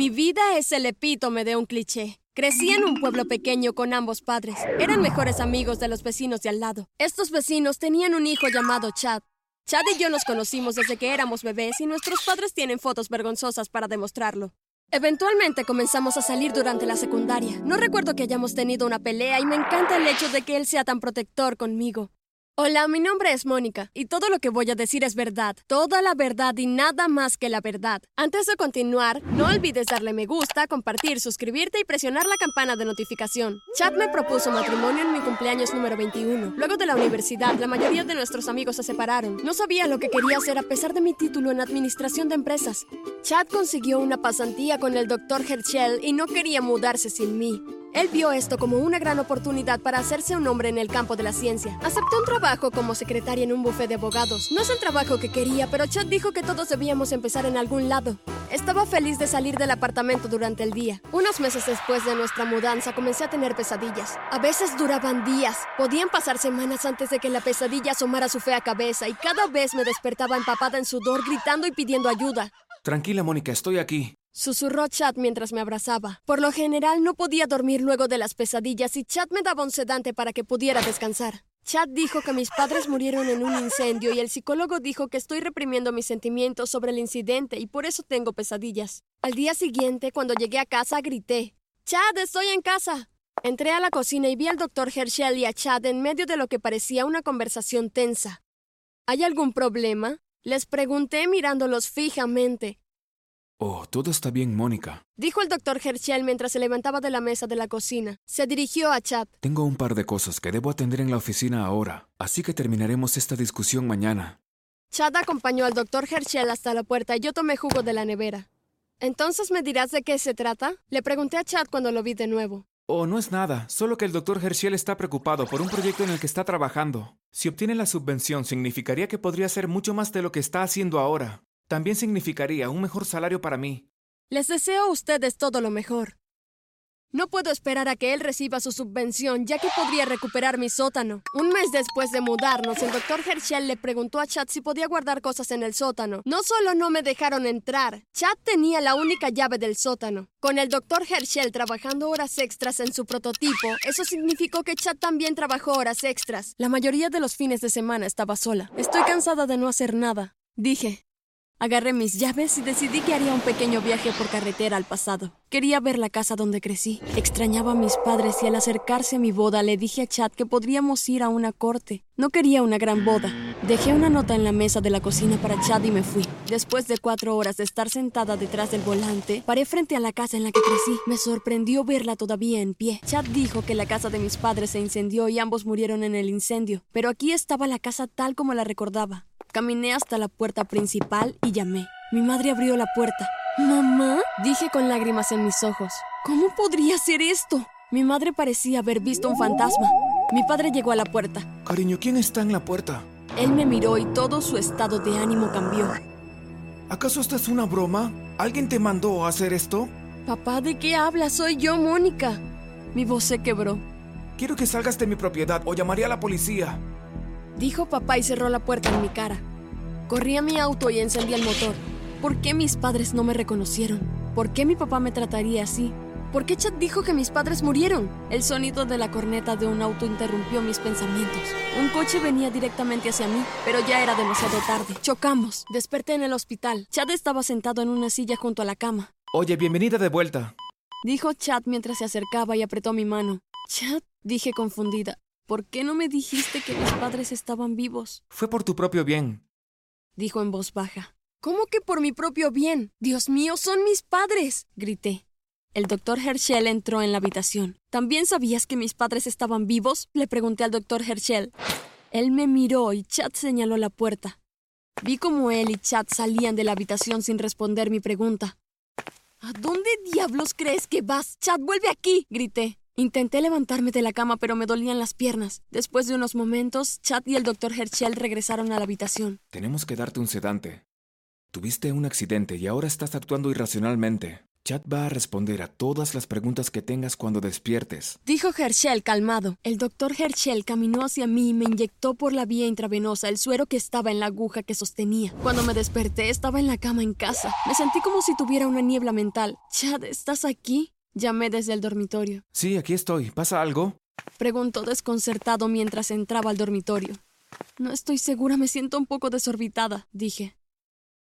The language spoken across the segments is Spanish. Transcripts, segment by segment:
Mi vida es el epítome de un cliché. Crecí en un pueblo pequeño con ambos padres. Eran mejores amigos de los vecinos de al lado. Estos vecinos tenían un hijo llamado Chad. Chad y yo nos conocimos desde que éramos bebés y nuestros padres tienen fotos vergonzosas para demostrarlo. Eventualmente comenzamos a salir durante la secundaria. No recuerdo que hayamos tenido una pelea y me encanta el hecho de que él sea tan protector conmigo. Hola, mi nombre es Mónica y todo lo que voy a decir es verdad, toda la verdad y nada más que la verdad. Antes de continuar, no olvides darle me gusta, compartir, suscribirte y presionar la campana de notificación. Chad me propuso matrimonio en mi cumpleaños número 21. Luego de la universidad, la mayoría de nuestros amigos se separaron. No sabía lo que quería hacer a pesar de mi título en administración de empresas. Chad consiguió una pasantía con el Dr. Herschel y no quería mudarse sin mí. Él vio esto como una gran oportunidad para hacerse un hombre en el campo de la ciencia. Aceptó un trabajo como secretaria en un bufé de abogados. No es el trabajo que quería, pero Chad dijo que todos debíamos empezar en algún lado. Estaba feliz de salir del apartamento durante el día. Unos meses después de nuestra mudanza comencé a tener pesadillas. A veces duraban días. Podían pasar semanas antes de que la pesadilla asomara su fea cabeza y cada vez me despertaba empapada en sudor gritando y pidiendo ayuda. Tranquila, Mónica, estoy aquí. Susurró Chad mientras me abrazaba. Por lo general no podía dormir luego de las pesadillas y Chad me daba un sedante para que pudiera descansar. Chad dijo que mis padres murieron en un incendio y el psicólogo dijo que estoy reprimiendo mis sentimientos sobre el incidente y por eso tengo pesadillas. Al día siguiente, cuando llegué a casa, grité, Chad, estoy en casa. Entré a la cocina y vi al doctor Herschel y a Chad en medio de lo que parecía una conversación tensa. ¿Hay algún problema? Les pregunté mirándolos fijamente. Oh, todo está bien, Mónica. Dijo el doctor Herschel mientras se levantaba de la mesa de la cocina. Se dirigió a Chad. Tengo un par de cosas que debo atender en la oficina ahora, así que terminaremos esta discusión mañana. Chad acompañó al doctor Herschel hasta la puerta y yo tomé jugo de la nevera. ¿Entonces me dirás de qué se trata? Le pregunté a Chad cuando lo vi de nuevo. Oh, no es nada, solo que el doctor Herschel está preocupado por un proyecto en el que está trabajando. Si obtiene la subvención, significaría que podría hacer mucho más de lo que está haciendo ahora. También significaría un mejor salario para mí. Les deseo a ustedes todo lo mejor. No puedo esperar a que él reciba su subvención, ya que podría recuperar mi sótano. Un mes después de mudarnos, el doctor Herschel le preguntó a Chad si podía guardar cosas en el sótano. No solo no me dejaron entrar, Chad tenía la única llave del sótano. Con el doctor Herschel trabajando horas extras en su prototipo, eso significó que Chad también trabajó horas extras. La mayoría de los fines de semana estaba sola. Estoy cansada de no hacer nada. Dije, Agarré mis llaves y decidí que haría un pequeño viaje por carretera al pasado. Quería ver la casa donde crecí. Extrañaba a mis padres y al acercarse a mi boda le dije a Chad que podríamos ir a una corte. No quería una gran boda. Dejé una nota en la mesa de la cocina para Chad y me fui. Después de cuatro horas de estar sentada detrás del volante, paré frente a la casa en la que crecí. Me sorprendió verla todavía en pie. Chad dijo que la casa de mis padres se incendió y ambos murieron en el incendio. Pero aquí estaba la casa tal como la recordaba. Caminé hasta la puerta principal y llamé. Mi madre abrió la puerta. ¿Mamá? Dije con lágrimas en mis ojos. ¿Cómo podría ser esto? Mi madre parecía haber visto un fantasma. Mi padre llegó a la puerta. Cariño, ¿quién está en la puerta? Él me miró y todo su estado de ánimo cambió. ¿Acaso esta es una broma? ¿Alguien te mandó a hacer esto? Papá, ¿de qué hablas? Soy yo, Mónica. Mi voz se quebró. Quiero que salgas de mi propiedad o llamaré a la policía. Dijo papá y cerró la puerta en mi cara. Corrí a mi auto y encendí el motor. ¿Por qué mis padres no me reconocieron? ¿Por qué mi papá me trataría así? ¿Por qué Chad dijo que mis padres murieron? El sonido de la corneta de un auto interrumpió mis pensamientos. Un coche venía directamente hacia mí, pero ya era demasiado tarde. Chocamos. Desperté en el hospital. Chad estaba sentado en una silla junto a la cama. Oye, bienvenida de vuelta. Dijo Chad mientras se acercaba y apretó mi mano. Chad, dije confundida. ¿Por qué no me dijiste que mis padres estaban vivos? Fue por tu propio bien. Dijo en voz baja. ¿Cómo que por mi propio bien? Dios mío, son mis padres. grité. El doctor Herschel entró en la habitación. ¿También sabías que mis padres estaban vivos? Le pregunté al doctor Herschel. Él me miró y Chad señaló la puerta. Vi cómo él y Chad salían de la habitación sin responder mi pregunta. ¿A dónde diablos crees que vas? Chad, vuelve aquí, grité. Intenté levantarme de la cama, pero me dolían las piernas. Después de unos momentos, Chad y el doctor Herschel regresaron a la habitación. Tenemos que darte un sedante. Tuviste un accidente y ahora estás actuando irracionalmente. Chad va a responder a todas las preguntas que tengas cuando despiertes. Dijo Herschel calmado. El doctor Herschel caminó hacia mí y me inyectó por la vía intravenosa el suero que estaba en la aguja que sostenía. Cuando me desperté estaba en la cama en casa. Me sentí como si tuviera una niebla mental. Chad, ¿estás aquí? Llamé desde el dormitorio. Sí, aquí estoy. ¿Pasa algo? Preguntó desconcertado mientras entraba al dormitorio. No estoy segura, me siento un poco desorbitada, dije.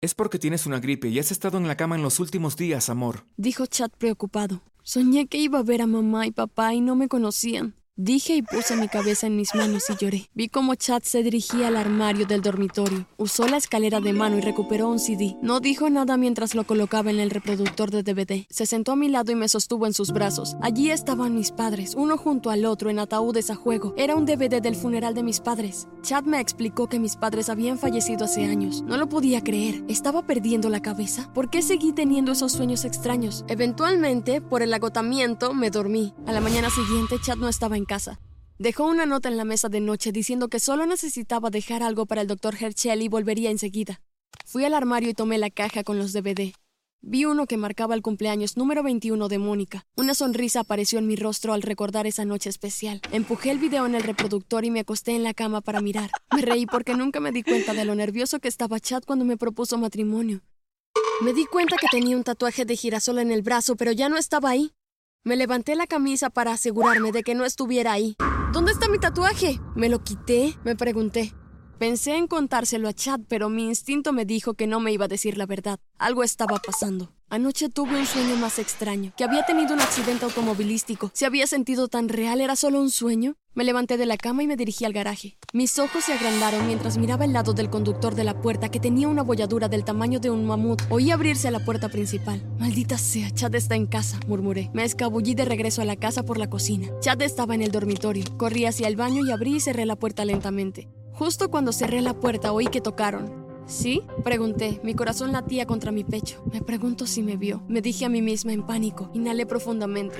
Es porque tienes una gripe y has estado en la cama en los últimos días, amor. Dijo Chad preocupado. Soñé que iba a ver a mamá y papá y no me conocían. Dije y puse mi cabeza en mis manos y lloré. Vi cómo Chad se dirigía al armario del dormitorio. Usó la escalera de mano y recuperó un CD. No dijo nada mientras lo colocaba en el reproductor de DVD. Se sentó a mi lado y me sostuvo en sus brazos. Allí estaban mis padres, uno junto al otro en ataúdes a juego. Era un DVD del funeral de mis padres. Chad me explicó que mis padres habían fallecido hace años. No lo podía creer. ¿Estaba perdiendo la cabeza? ¿Por qué seguí teniendo esos sueños extraños? Eventualmente, por el agotamiento, me dormí. A la mañana siguiente, Chad no estaba en casa. Dejó una nota en la mesa de noche diciendo que solo necesitaba dejar algo para el doctor Herschel y volvería enseguida. Fui al armario y tomé la caja con los DVD. Vi uno que marcaba el cumpleaños número 21 de Mónica. Una sonrisa apareció en mi rostro al recordar esa noche especial. Empujé el video en el reproductor y me acosté en la cama para mirar. Me reí porque nunca me di cuenta de lo nervioso que estaba Chad cuando me propuso matrimonio. Me di cuenta que tenía un tatuaje de girasol en el brazo, pero ya no estaba ahí. Me levanté la camisa para asegurarme de que no estuviera ahí. ¿Dónde está mi tatuaje? ¿Me lo quité? Me pregunté. Pensé en contárselo a Chad, pero mi instinto me dijo que no me iba a decir la verdad. Algo estaba pasando. Anoche tuve un sueño más extraño, que había tenido un accidente automovilístico. ¿Se había sentido tan real? ¿Era solo un sueño? Me levanté de la cama y me dirigí al garaje. Mis ojos se agrandaron mientras miraba el lado del conductor de la puerta que tenía una bolladura del tamaño de un mamut. Oí abrirse la puerta principal. Maldita sea, Chad está en casa, murmuré. Me escabullí de regreso a la casa por la cocina. Chad estaba en el dormitorio. Corrí hacia el baño y abrí y cerré la puerta lentamente. Justo cuando cerré la puerta oí que tocaron. ¿Sí? Pregunté. Mi corazón latía contra mi pecho. Me pregunto si me vio. Me dije a mí misma en pánico. Inhalé profundamente.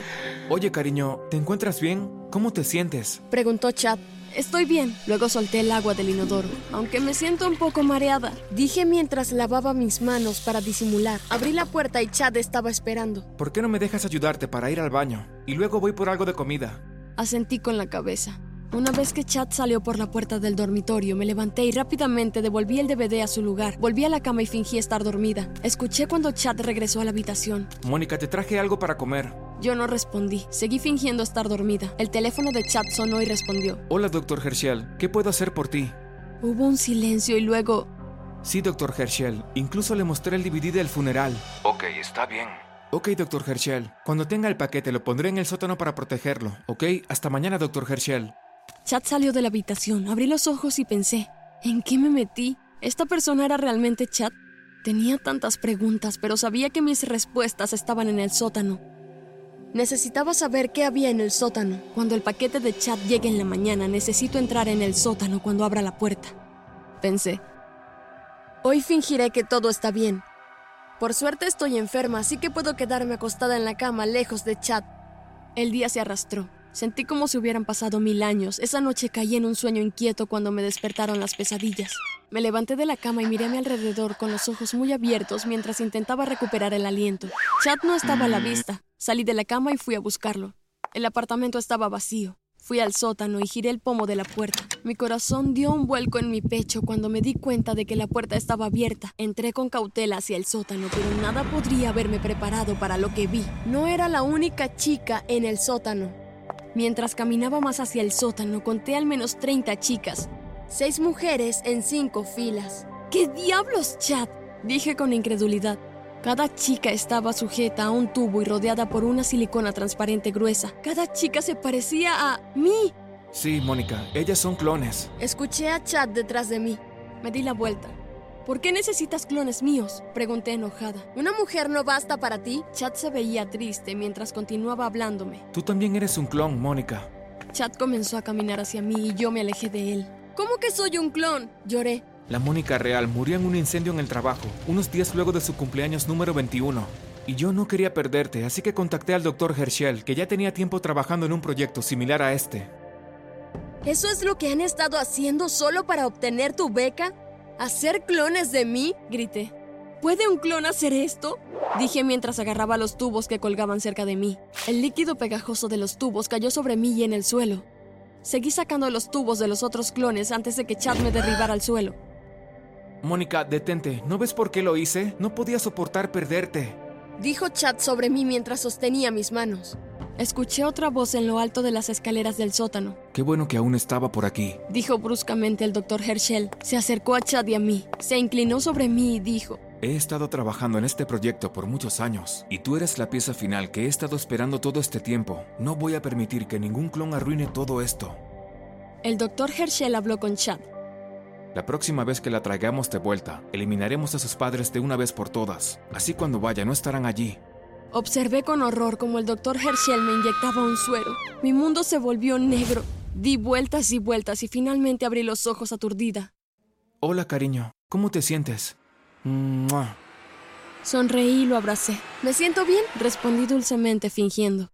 Oye, cariño, ¿te encuentras bien? ¿Cómo te sientes? Preguntó Chad. Estoy bien. Luego solté el agua del inodoro, aunque me siento un poco mareada. Dije mientras lavaba mis manos para disimular. Abrí la puerta y Chad estaba esperando. ¿Por qué no me dejas ayudarte para ir al baño? Y luego voy por algo de comida. Asentí con la cabeza. Una vez que Chad salió por la puerta del dormitorio, me levanté y rápidamente devolví el DVD a su lugar. Volví a la cama y fingí estar dormida. Escuché cuando Chad regresó a la habitación. Mónica, te traje algo para comer. Yo no respondí. Seguí fingiendo estar dormida. El teléfono de Chad sonó y respondió. Hola, doctor Herschel. ¿Qué puedo hacer por ti? Hubo un silencio y luego... Sí, doctor Herschel. Incluso le mostré el DVD del funeral. Ok, está bien. Ok, doctor Herschel. Cuando tenga el paquete lo pondré en el sótano para protegerlo. Ok, hasta mañana, doctor Herschel. Chad salió de la habitación, abrí los ojos y pensé, ¿en qué me metí? ¿Esta persona era realmente Chad? Tenía tantas preguntas, pero sabía que mis respuestas estaban en el sótano. Necesitaba saber qué había en el sótano. Cuando el paquete de Chad llegue en la mañana, necesito entrar en el sótano cuando abra la puerta. Pensé. Hoy fingiré que todo está bien. Por suerte estoy enferma, así que puedo quedarme acostada en la cama lejos de Chad. El día se arrastró. Sentí como si hubieran pasado mil años. Esa noche caí en un sueño inquieto cuando me despertaron las pesadillas. Me levanté de la cama y miré a mi alrededor con los ojos muy abiertos mientras intentaba recuperar el aliento. Chad no estaba a la vista. Salí de la cama y fui a buscarlo. El apartamento estaba vacío. Fui al sótano y giré el pomo de la puerta. Mi corazón dio un vuelco en mi pecho cuando me di cuenta de que la puerta estaba abierta. Entré con cautela hacia el sótano, pero nada podría haberme preparado para lo que vi. No era la única chica en el sótano. Mientras caminaba más hacia el sótano, conté al menos 30 chicas. Seis mujeres en cinco filas. ¿Qué diablos, Chad? Dije con incredulidad. Cada chica estaba sujeta a un tubo y rodeada por una silicona transparente gruesa. Cada chica se parecía a mí. Sí, Mónica, ellas son clones. Escuché a Chad detrás de mí. Me di la vuelta. ¿Por qué necesitas clones míos? Pregunté enojada. ¿Una mujer no basta para ti? Chad se veía triste mientras continuaba hablándome. Tú también eres un clon, Mónica. Chad comenzó a caminar hacia mí y yo me alejé de él. ¿Cómo que soy un clon? Lloré. La Mónica real murió en un incendio en el trabajo, unos días luego de su cumpleaños número 21. Y yo no quería perderte, así que contacté al doctor Herschel, que ya tenía tiempo trabajando en un proyecto similar a este. ¿Eso es lo que han estado haciendo solo para obtener tu beca? ¿Hacer clones de mí? grité. ¿Puede un clon hacer esto? Dije mientras agarraba los tubos que colgaban cerca de mí. El líquido pegajoso de los tubos cayó sobre mí y en el suelo. Seguí sacando los tubos de los otros clones antes de que Chad me derribara al suelo. Mónica, detente. ¿No ves por qué lo hice? No podía soportar perderte. Dijo Chad sobre mí mientras sostenía mis manos. Escuché otra voz en lo alto de las escaleras del sótano. Qué bueno que aún estaba por aquí. Dijo bruscamente el doctor Herschel. Se acercó a Chad y a mí. Se inclinó sobre mí y dijo, He estado trabajando en este proyecto por muchos años, y tú eres la pieza final que he estado esperando todo este tiempo. No voy a permitir que ningún clon arruine todo esto. El doctor Herschel habló con Chad. La próxima vez que la traigamos de vuelta, eliminaremos a sus padres de una vez por todas. Así cuando vaya no estarán allí. Observé con horror como el doctor Herschel me inyectaba un suero. Mi mundo se volvió negro. Di vueltas y vueltas y finalmente abrí los ojos aturdida. Hola, cariño. ¿Cómo te sientes? Sonreí y lo abracé. Me siento bien, respondí dulcemente fingiendo.